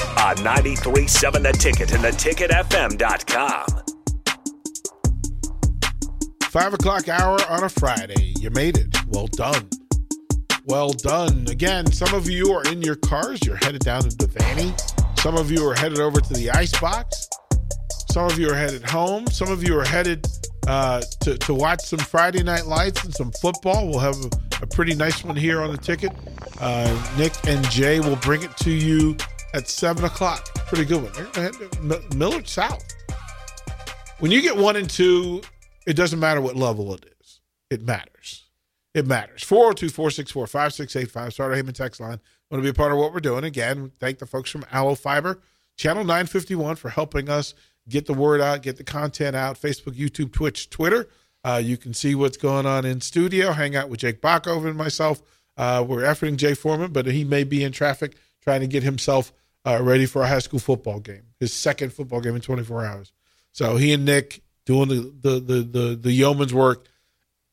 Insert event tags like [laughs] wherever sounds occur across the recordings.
On 93.7 The Ticket and theticketfm.com. Five o'clock hour on a Friday. You made it. Well done. Well done. Again, some of you are in your cars. You're headed down to Devaney. Some of you are headed over to the ice box. Some of you are headed home. Some of you are headed uh, to, to watch some Friday Night Lights and some football. We'll have a, a pretty nice one here on the ticket. Uh, Nick and Jay will bring it to you at 7 o'clock. Pretty good one. They're going to head to Millard South. When you get one and two, it doesn't matter what level it is. It matters. It matters. 402 464 5685. Starter Heyman text line. Want to be a part of what we're doing. Again, thank the folks from Allo Fiber, Channel 951 for helping us get the word out, get the content out. Facebook, YouTube, Twitch, Twitter. Uh, you can see what's going on in studio, hang out with Jake Bachoven and myself. Uh, we're efforting Jay Foreman, but he may be in traffic trying to get himself uh, ready for a high school football game, his second football game in 24 hours. So he and Nick doing the the the the, the yeoman's work,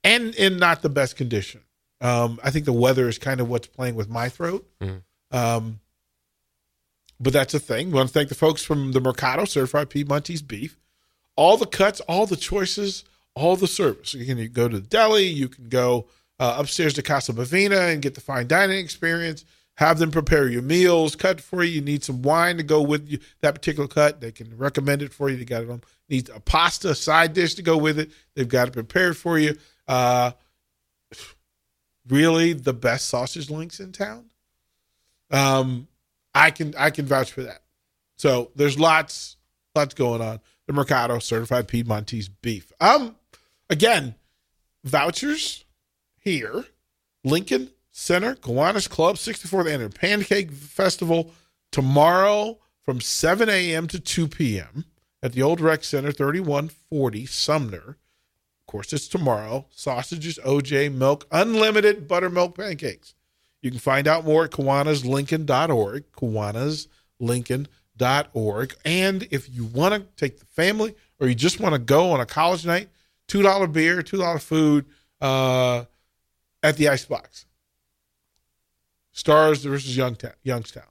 and in not the best condition. Um, I think the weather is kind of what's playing with my throat. Um, but that's a thing. We want to thank the folks from the Mercado Certified Piedmontese Beef. All the cuts, all the choices, all the service. You can go to the deli. You can go uh, upstairs to Casa Bovina and get the fine dining experience. Have them prepare your meals, cut for you. You need some wine to go with you, that particular cut. They can recommend it for you. They got it on. Need a pasta side dish to go with it. They've got it prepared for you. Uh, really, the best sausage links in town. Um, I can I can vouch for that. So there's lots lots going on. The Mercado Certified Piedmontese Beef. Um, again, vouchers here. Lincoln Center, Kiwanis Club, 64th Annual Pancake Festival tomorrow from 7 a.m. to 2 p.m. at the Old Rec Center, 3140 Sumner. Of course, it's tomorrow. Sausages, OJ, milk, unlimited buttermilk pancakes. You can find out more at kiwanaslincoln.org, kiwanaslincoln.org. And if you want to take the family or you just want to go on a college night, $2 beer, $2 food uh, at the Icebox. Stars versus Youngstown.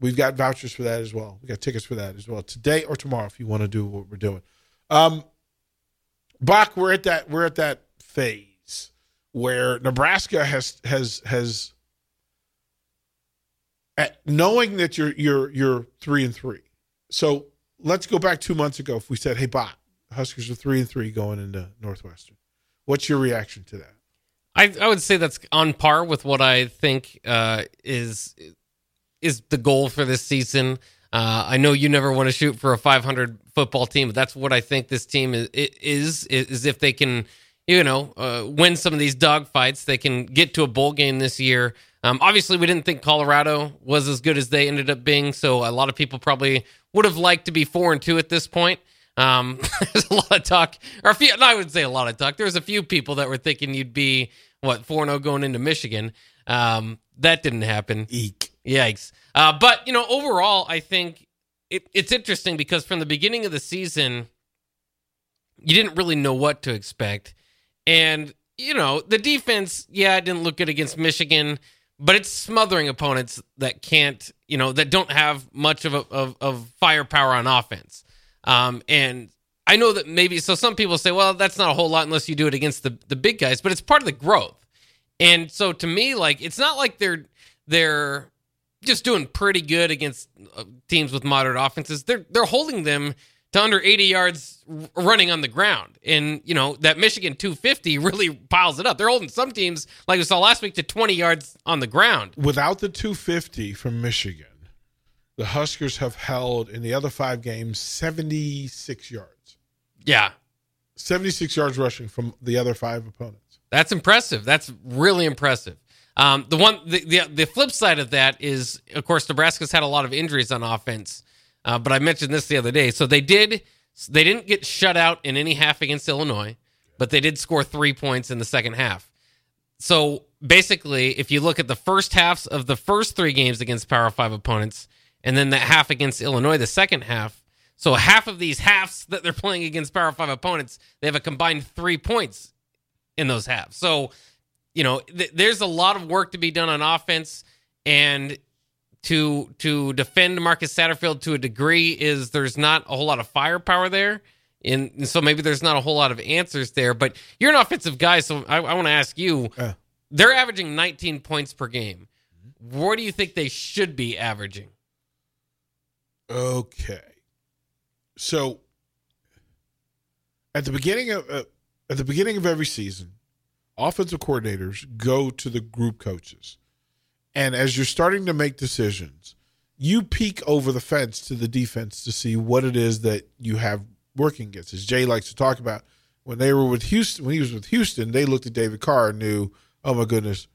We've got vouchers for that as well. We got tickets for that as well today or tomorrow if you want to do what we're doing. Um, Bach, we're at that we're at that phase where Nebraska has has has at knowing that you're you're you're three and three. So let's go back two months ago. If we said, "Hey, Bach, Huskers are three and three going into Northwestern," what's your reaction to that? I, I would say that's on par with what I think uh, is is the goal for this season. Uh, I know you never want to shoot for a 500 football team, but that's what I think this team is is is if they can, you know, uh, win some of these dogfights, they can get to a bowl game this year. Um, obviously, we didn't think Colorado was as good as they ended up being, so a lot of people probably would have liked to be four and two at this point. Um, [laughs] there's a lot of talk, or a few. I would say a lot of talk. There's a few people that were thinking you'd be what 4 0 going into Michigan. Um, that didn't happen. Eek. Yikes. Uh, but you know, overall, I think it, it's interesting because from the beginning of the season, you didn't really know what to expect, and you know the defense. Yeah, it didn't look good against Michigan, but it's smothering opponents that can't, you know, that don't have much of a, of, of firepower on offense. Um, and I know that maybe so. Some people say, well, that's not a whole lot unless you do it against the the big guys, but it's part of the growth. And so to me, like it's not like they're they're just doing pretty good against uh, teams with moderate offenses. They're they're holding them to under 80 yards running on the ground. And, you know, that Michigan 250 [laughs] really piles it up. They're holding some teams, like we saw last week, to 20 yards on the ground. Without the 250 from Michigan, the Huskers have held in the other five games 76 yards. Yeah. 76 yards rushing from the other five opponents. That's impressive. That's really impressive. Um, the one, the, the the flip side of that is, of course, Nebraska's had a lot of injuries on offense. Uh, but I mentioned this the other day. So they did they didn't get shut out in any half against Illinois, but they did score three points in the second half. So basically, if you look at the first halves of the first three games against Power Five opponents, and then that half against Illinois, the second half. So half of these halves [laughs] that they're playing against Power Five opponents, they have a combined three points in those halves. So, you know, th- there's a lot of work to be done on offense, and to to defend Marcus Satterfield to a degree is there's not a whole lot of firepower there. And, and so maybe there's not a whole lot of answers there. But you're an offensive guy, so I, I want to ask you uh. they're averaging 19 points per game. What do you think they should be averaging? Okay. So at the beginning of uh, at the beginning of every season, offensive coordinators go to the group coaches and as you're starting to make decisions, you peek over the fence to the defense to see what it is that you have working against. As Jay likes to talk about, when they were with Houston, when he was with Houston, they looked at David Carr and knew, oh my goodness,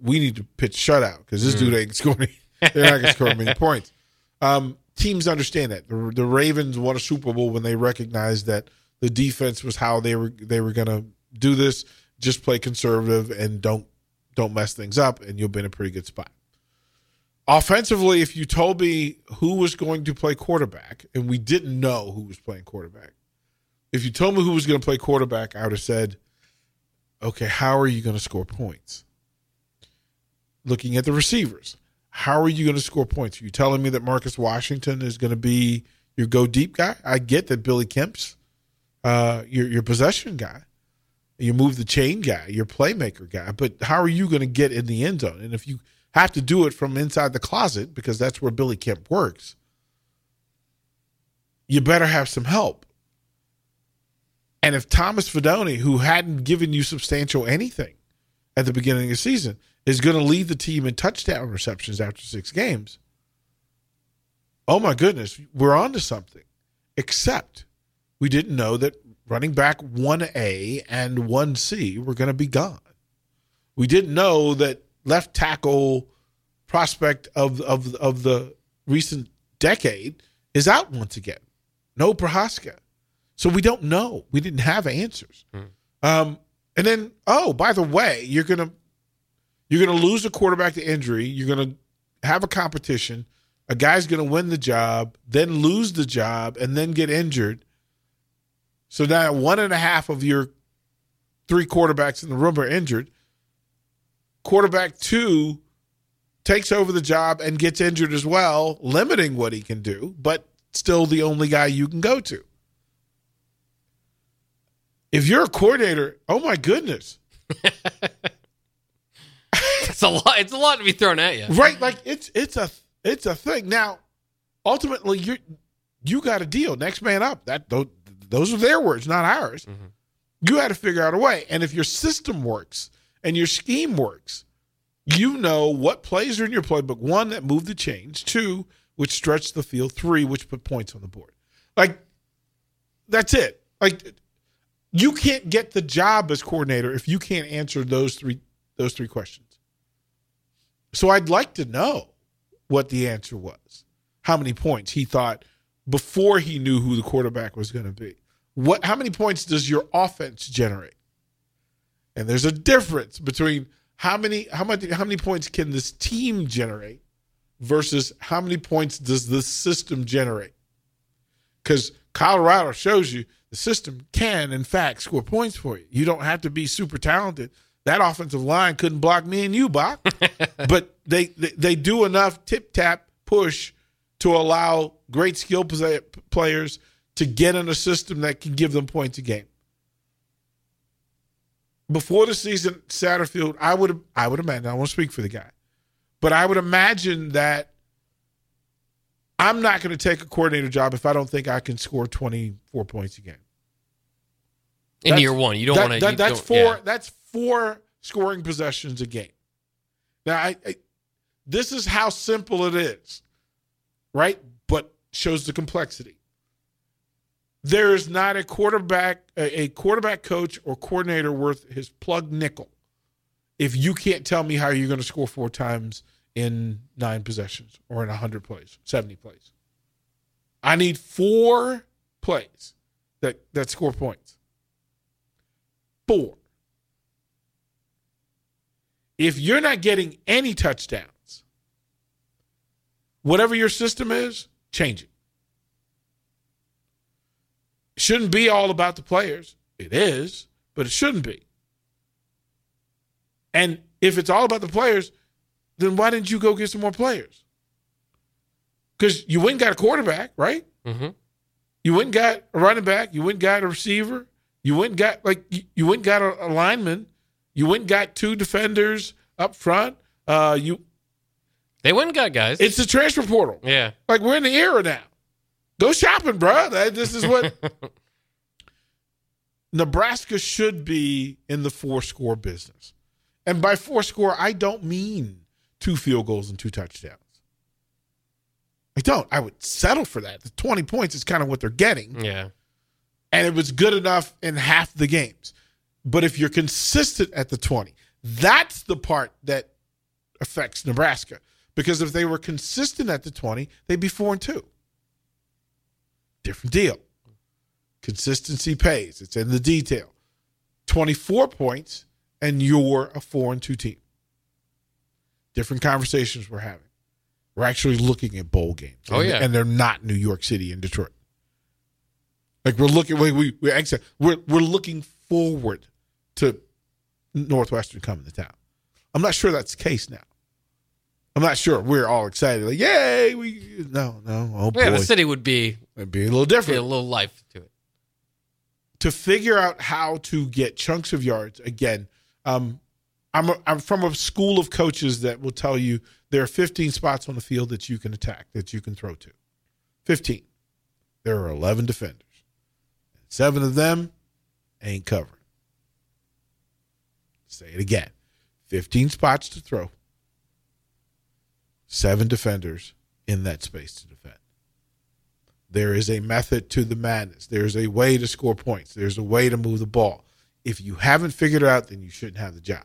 we need to pitch shutout because this mm. dude ain't [laughs] scoring. They're not going to score many points. Um, teams understand that. The, the, Ravens won a Super Bowl when they recognized that the defense was how they were they were going to do this. Just play conservative and don't don't mess things up, and you'll be in a pretty good spot. Offensively, if you told me who was going to play quarterback, and we didn't know who was playing quarterback, if you told me who was going to play quarterback, I would have said, okay, how are you going to score points? Looking at the receivers, how are you going to score points? Are you telling me that Marcus Washington is going to be your go deep guy? I get that Billy Kemp's uh, your your possession guy, you move the chain guy, your playmaker guy, but how are you going to get in the end zone? And if you have to do it from inside the closet because that's where Billy Kemp works, you better have some help. And if Thomas Fidone, who hadn't given you substantial anything at the beginning of the season, is going to lead the team in touchdown receptions after six games, oh my goodness, we're on to something. Except we didn't know that running back 1A and 1C were going to be gone. We didn't know that left tackle prospect of, of, of the recent decade is out once again. No Prochazka. So we don't know. We didn't have answers. Hmm. Um, and then, oh, by the way, you're gonna you're gonna lose a quarterback to injury. You're gonna have a competition. A guy's gonna win the job, then lose the job, and then get injured. So now one and a half of your three quarterbacks in the room are injured. Quarterback two takes over the job and gets injured as well, limiting what he can do, but still the only guy you can go to. If you're a coordinator, oh my goodness. it's a lot it's a lot to be thrown at you. Right, like it's it's a it's a thing. Now, ultimately you you got a deal. Next man up. That those are their words, not ours. Mm-hmm. You had to figure out a way. And if your system works and your scheme works, you know what plays are in your playbook. One, that move the chains. Two, which stretch the field. Three, which put points on the board. Like, that's it. Like, you can't get the job as coordinator if you can't answer those three those three questions. So I'd like to know what the answer was. How many points he thought before he knew who the quarterback was going to be. What how many points does your offense generate? And there's a difference between how many how much how many points can this team generate versus how many points does the system generate? Cuz Colorado shows you the system can in fact score points for you. You don't have to be super talented. That offensive line couldn't block me and you, Bach. [laughs] but they, they they do enough tip tap push to allow great skill players to get in a system that can give them points a game. Before the season, Satterfield, I would I would imagine I won't speak for the guy, But I would imagine that I'm not going to take a coordinator job if I don't think I can score 24 points a game. In That's- year one, you don't That- want that- to. that's four. That's four scoring possessions a game. Now, I, I this is how simple it is, right? But shows the complexity. There is not a quarterback, a, a quarterback coach or coordinator worth his plug nickel if you can't tell me how you're going to score four times in nine possessions or in 100 plays, 70 plays. I need four plays that, that score points. Four. If you're not getting any touchdowns, whatever your system is, change it. It shouldn't be all about the players. It is, but it shouldn't be. And if it's all about the players, then why didn't you go get some more players? Because you went and got a quarterback, right? hmm You went and got a running back. You went and got a receiver. You went and got like you, you went and got a, a lineman. You went and got two defenders up front. Uh, you They went and got guys. it's the transfer portal. yeah. Like we're in the era now. Go shopping, bro. That- This is what [laughs] Nebraska should be in the four score business. And by four score, I don't mean two field goals and two touchdowns. I don't. I would settle for that. The 20 points is kind of what they're getting. Yeah. And it was good enough in half the games. But if you're consistent at the 20, that's the part that affects Nebraska. Because if they were consistent at the 20, they'd be four and two. Different deal. Consistency pays. It's in the detail. 24 points, and you're a four and two team. Different conversations we're having. We're actually looking at bowl games. Oh, And- yeah. And they're not New York City and Detroit. Like we're looking, we, we, we're, we're, we're looking forward to Northwestern coming to town. I'm not sure that's the case now. I'm not sure. We're all excited. Like, yay! We no, no. Oh boy, Yeah, the city would be, it'd be a little be different a little life to it. to figure out how to get chunks of yards again um, I'm, a, I'm from a school of coaches that will tell you there are 15 spots on the field that you can attack that you can throw to 15 there are 11 defenders seven of them ain't covering say it again 15 spots to throw seven defenders in that space to defend there is a method to the madness. There's a way to score points. There's a way to move the ball. If you haven't figured it out, then you shouldn't have the job.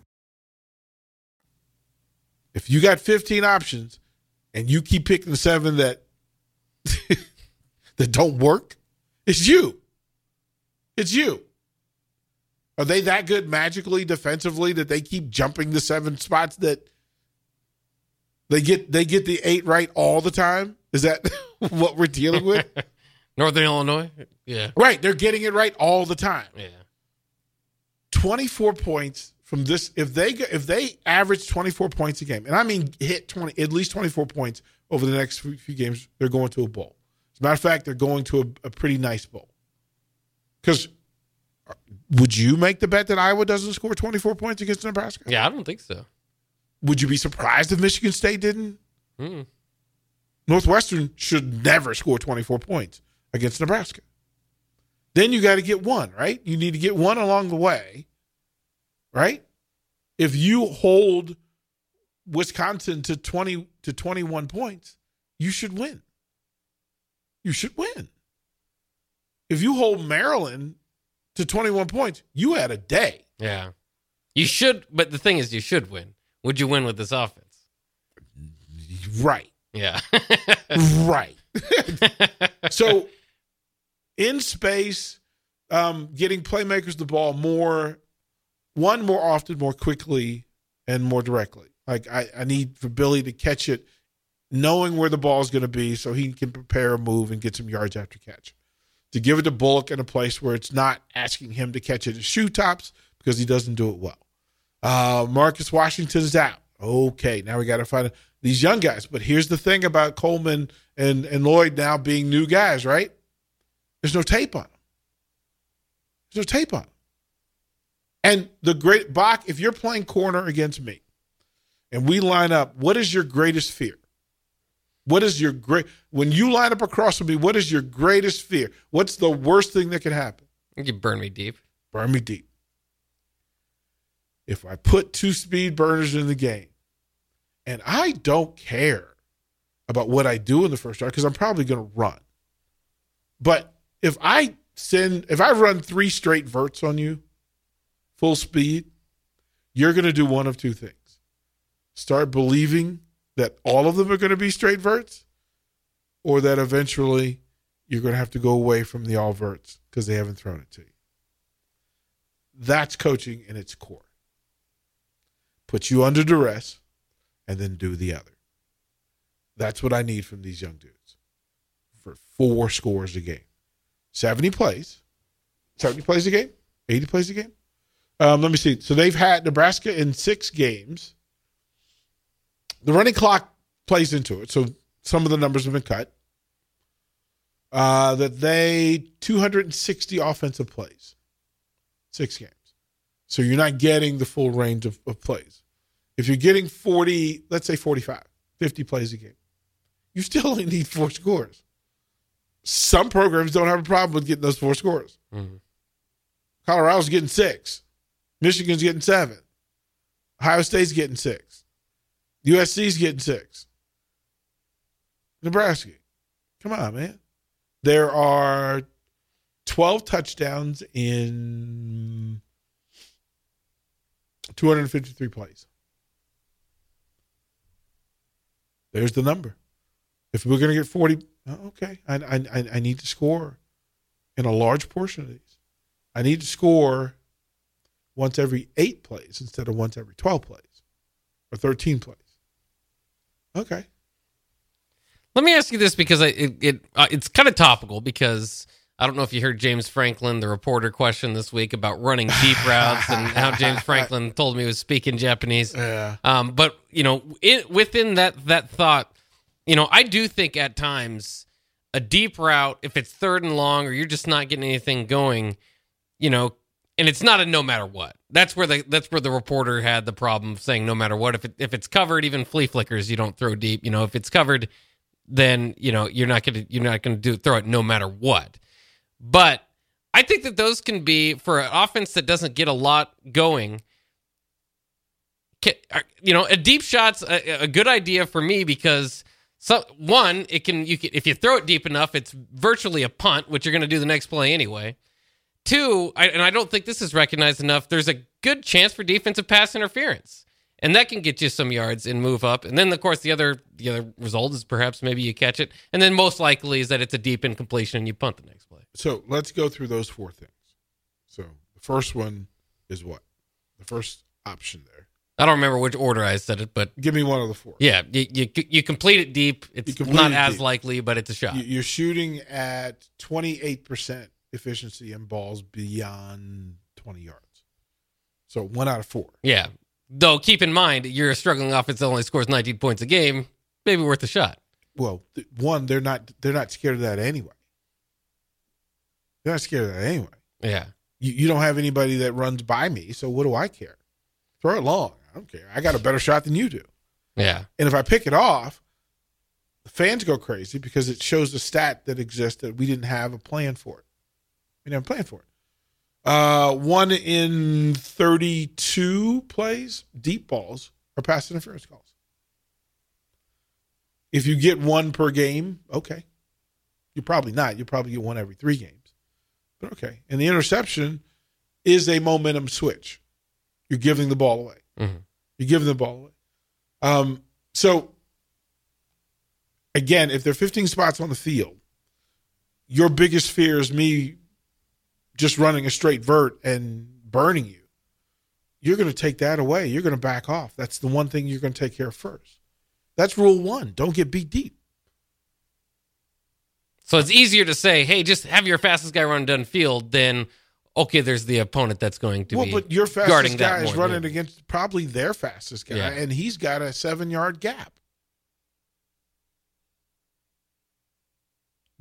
If you got 15 options and you keep picking the seven that [laughs] that don't work, it's you. It's you. Are they that good magically defensively that they keep jumping the seven spots that they get they get the eight right all the time? Is that [laughs] what we're dealing with? [laughs] Northern Illinois? Yeah. right, they're getting it right all the time. Yeah. 24 points from this if they go- if they average 24 points a game and i mean hit 20 at least 24 points over the next few games they're going to a bowl. As a matter of fact they're going to a, a pretty nice bowl. Because would you make the bet that iowa doesn't score 24 points against nebraska? Yeah, I don't think so. would you be surprised if michigan state didn't? Mm. northwestern should never score 24 points against nebraska. Then you got to get one right? You need to get one along the way right? If you hold Wisconsin to 20 to 21 points, you should win. You should win. If you hold Maryland to 21 points, you had a day. Yeah. You should, but the thing is, you should win. Would you win with this offense? Right. Yeah. [laughs] Right. [laughs] so in space, um, getting playmakers the ball more, one more often, more quickly, and more directly. Like I, I need for Billy to catch it, knowing where the ball is going to be, so he can prepare a move and get some yards after catch. To give it to Bullock in a place where it's not asking him to catch it at shoe tops because he doesn't do it well. Uh, Marcus Washington is out. Okay, now we got to find these young guys. But here's the thing about Coleman and, and Lloyd now being new guys, right? There's no tape on them. There's no tape on them. And the great Bach, if you're playing corner against me and we line up, what is your greatest fear? What is your great when you line up across from me, what is your greatest fear? What's the worst thing that could happen? You burn me deep. Burn me deep. If I put two speed burners in the game, and I don't care about what I do in the first drive because I'm probably going to run. But if I send, if I run three straight verts on you, full speed, you're going to do one of two things start believing that all of them are going to be straight verts, or that eventually you're going to have to go away from the all verts because they haven't thrown it to you. That's coaching in its core. Put you under duress and then do the other. That's what I need from these young dudes for four scores a game. 70 plays. 70 plays a game? 80 plays a game? Um, let me see. So they've had Nebraska in six games. The running clock plays into it. So some of the numbers have been cut. Uh, that they 260 offensive plays, six games. So you're not getting the full range of, of plays. If you're getting 40, let's say 45, 50 plays a game, you still only need four scores. Some programs don't have a problem with getting those four scores. Mm-hmm. Colorado's getting six. Michigan's getting seven. Ohio State's getting six. USC's getting six. Nebraska. Come on, man. There are 12 touchdowns in 253 plays. There's the number. If we're going to get 40, okay, I, I, I need to score in a large portion of these. I need to score once every eight plays instead of once every 12 plays or 13 plays. Okay. Let me ask you this because I, it, it uh, it's kind of topical because I don't know if you heard James Franklin, the reporter, question this week about running deep [laughs] routes and how James Franklin told me he was speaking Japanese. Yeah. Um, but you know, it, within that that thought, you know, I do think at times a deep route, if it's third and long or you're just not getting anything going, you know, and it's not a no matter what. That's where the that's where the reporter had the problem saying no matter what. If it, if it's covered, even flea flickers, you don't throw deep. You know, if it's covered, then you know you're not gonna you're not gonna do throw it no matter what. But I think that those can be for an offense that doesn't get a lot going. Uh, you know, a deep shot's a, a good idea for me because so one, it can you can if you throw it deep enough, it's virtually a punt, which you're going to do the next play anyway. Two, I, and I don't think this is recognized enough. There's a good chance for defensive pass interference, and that can get you some yards and move up. And then, of course, the other the other result is perhaps maybe you catch it, and then most likely is that it's a deep incompletion and you punt the next play. So let's go through those four things. So the first one is what the first option there. I don't remember which order I said it, but give me one of the four. Yeah, you you, you complete it deep. It's not as deep. likely, but it's a shot. You're shooting at 28 percent efficiency in balls beyond 20 yards. So one out of four. Yeah. Though keep in mind, you're a struggling offense that only scores 19 points a game. Maybe worth a shot. Well, one, they're not they're not scared of that anyway. They're not scared of that anyway. Yeah. You, you don't have anybody that runs by me, so what do I care? Throw it long. I don't care. I got a better shot than you do. Yeah. And if I pick it off, the fans go crazy because it shows a stat that exists that we didn't have a plan for it. We didn't have a plan for it. Uh, one in 32 plays, deep balls, are pass interference calls. If you get one per game, okay. You're probably not. You'll probably get one every three games. But okay. And the interception is a momentum switch. You're giving the ball away. Mm-hmm. You're giving the ball away. Um, so, again, if there are 15 spots on the field, your biggest fear is me just running a straight vert and burning you. you're going to take that away. You're going to back off. That's the one thing you're going to take care of first. That's rule one. Don't get beat deep. So it's easier to say, hey, just have your fastest guy run down field than okay, there's the opponent that's going to well, be but your fastest guy is running yeah. against probably their fastest guy, Yeah. and he's got a seven yard gap.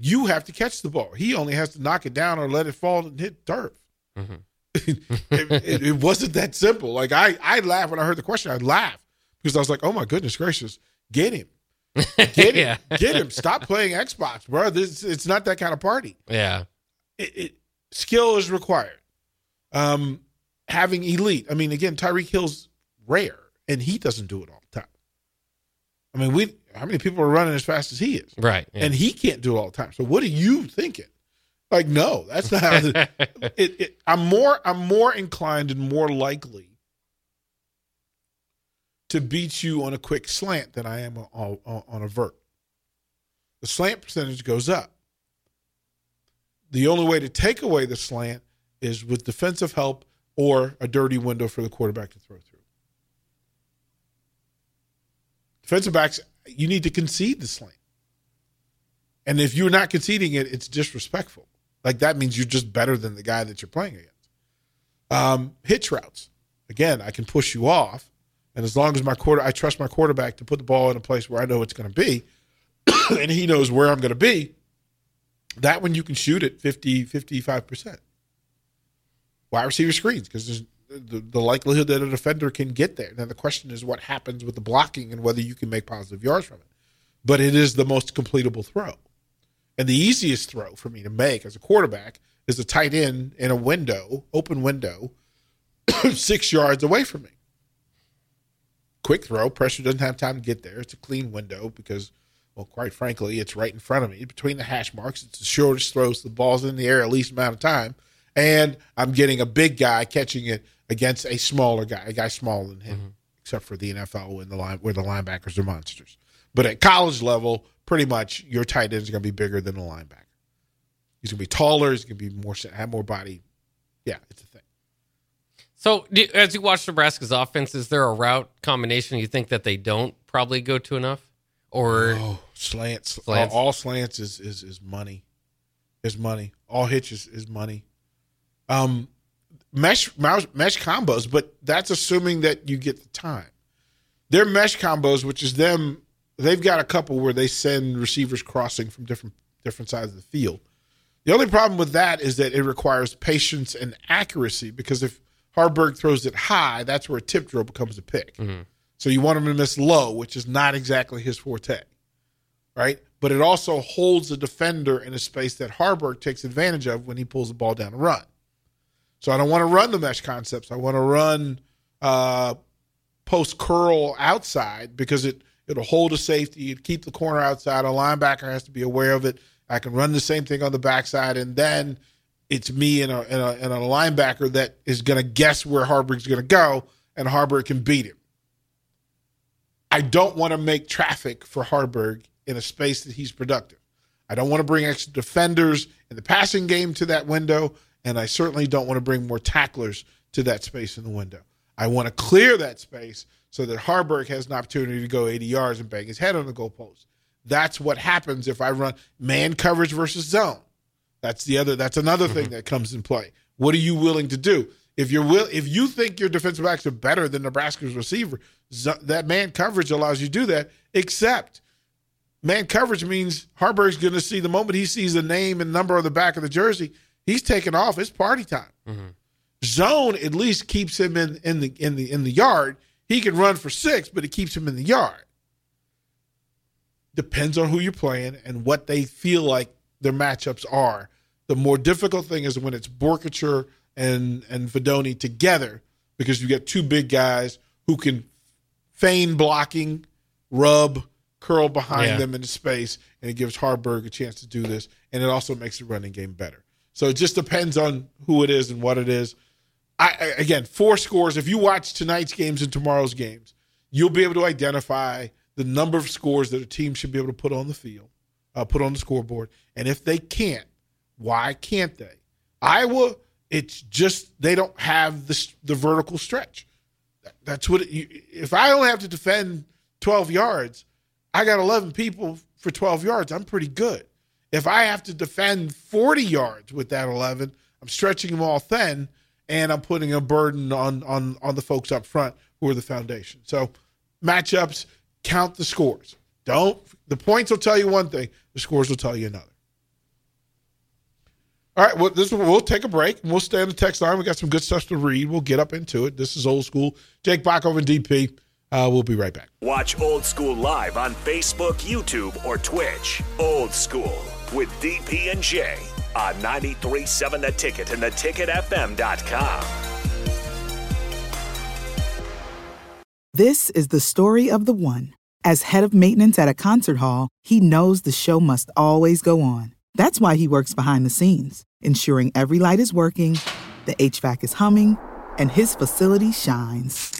You have to catch the ball. He only has to knock it down or let it fall and hit turf. Mhm. [laughs] it, it- it wasn't that simple. Like I, I laughed when I heard the question. I laughed because I was like, "Oh my goodness gracious, get him, [laughs] get him, Yeah. get him! Stop playing Xbox, bro. This it's not that kind of party." Yeah. it, it skill is required. Um, having elite. I mean, again, Tyreek Hill's rare, and he doesn't do it all the time. I mean, we how many people are running as fast as he is, Right. yeah. and he can't do it all the time. So, what are you thinking? Like, no, that's not how. The, [laughs] it, it, I'm more. I'm more inclined and more likely to beat you on a quick slant than I am on, on, on a vert. The slant percentage goes up. The only way to take away the slant is with defensive help or a dirty window for the quarterback to throw through. Defensive backs, you need to concede the slant. And if you're not conceding it, it's disrespectful. Like that means you're just better than the guy that you're playing against. Um, hitch routes. Again, I can push you off. And as long as my quarter, I trust my quarterback to put the ball in a place where I know it's going to be, [clears throat] and he knows where I'm going to be, that one you can shoot at 50, 55%. Wide receiver screens, because there's the, the likelihood that a defender can get there. Now, the question is what happens with the blocking and whether you can make positive yards from it. But it is the most completable throw. And the easiest throw for me to make as a quarterback is a tight end in a window, open window, [coughs] six yards away from me. Quick throw, pressure doesn't have time to get there. It's a clean window because, well, quite frankly, it's right in front of me between the hash marks. It's the shortest throws. The ball's in the air at least amount of time, and I'm getting a big guy catching it against a smaller guy, a guy smaller than him, mm-hmm. except for the NFL when the line where the linebackers are monsters. But at college level, pretty much your tight end is going to be bigger than the linebacker. He's going to be taller. He's going to be more have more body. Yeah, it's a thing. So, do, as you watch Nebraska's offense, is there a route combination you think that they don't probably go to enough? Or Oh, slants. Slants. All, all slants is, is is money. Is money. All hitches is money. Um, mesh mouse, mesh combos, but that's assuming that you get the time. Their mesh combos, which is them, they've got a couple where they send receivers crossing from different different sides of the field. The only problem with that is that it requires patience and accuracy because if Haarberg throws it high, that's where a tip drill becomes a pick. So you want him to miss low, which is not exactly his forte, right? But it also holds the defender in a space that Haarberg takes advantage of when he pulls the ball down and run. So I don't want to run the mesh concepts. I want to run uh, post curl outside because it it'll hold a safety, it keep the corner outside. A linebacker has to be aware of it. I can run the same thing on the backside, and then it's me and a, and a, and a linebacker that is going to guess where Haarberg's going to go, and Haarberg can beat him. I don't want to make traffic for Haarberg in a space that he's productive. I don't want to bring extra defenders in the passing game to that window, and I certainly don't want to bring more tacklers to that space in the window. I want to clear that space so that Haarberg has an opportunity to go 80 yards and bang his head on the goalpost. That's what happens if I run man coverage versus zone. That's the other. That's another thing mm-hmm. that comes in play. What are you willing to do? If you're will, if you think your defensive backs are better than Nebraska's receiver, zo- that man coverage allows you to do that. Except man coverage means Haarberg's going to see the moment he sees the name and number on the back of the jersey, he's taking off. It's party time. Mm-hmm. Zone at least keeps him in in the in the in the yard. He can run for six, but it keeps him in the yard. Depends on who you're playing and what they feel like their matchups are. The more difficult thing is when it's Boerkircher and and Fidone together because you get two big guys who can feign blocking, rub, curl behind Yeah. them into space, and it gives Haarberg a chance to do this, and it also makes the running game better. So it just depends on who it is and what it is. I, again, four scores. If you watch tonight's games and tomorrow's games, you'll be able to identify the number of scores that a team should be able to put on the field, uh, put on the scoreboard, and if they can't, why can't they? Iowa, it's just they don't have the the vertical stretch. That's what. It, you, if I only have to defend 12 yards, I got 11 people for 12 yards. I'm pretty good. If I have to defend 40 yards with that 11, I'm stretching them all thin, and I'm putting a burden on on on the folks up front who are the foundation. So matchups count the scores. Don't the points will tell you one thing, the scores will tell you another. All right, well, this we'll take a break and we'll stay on the text line. We got some good stuff to read. We'll get up into it. This is old school. Jake Bachhoven and DP. Uh, we'll be right back. Watch Old School live on Facebook, YouTube, or Twitch. Old School with DP and J on 93.7 The Ticket and theticketfm.com. This is the story of the one. As head of maintenance at a concert hall, he knows the show must always go on. That's why he works behind the scenes, ensuring every light is working, the HVAC is humming, and his facility shines.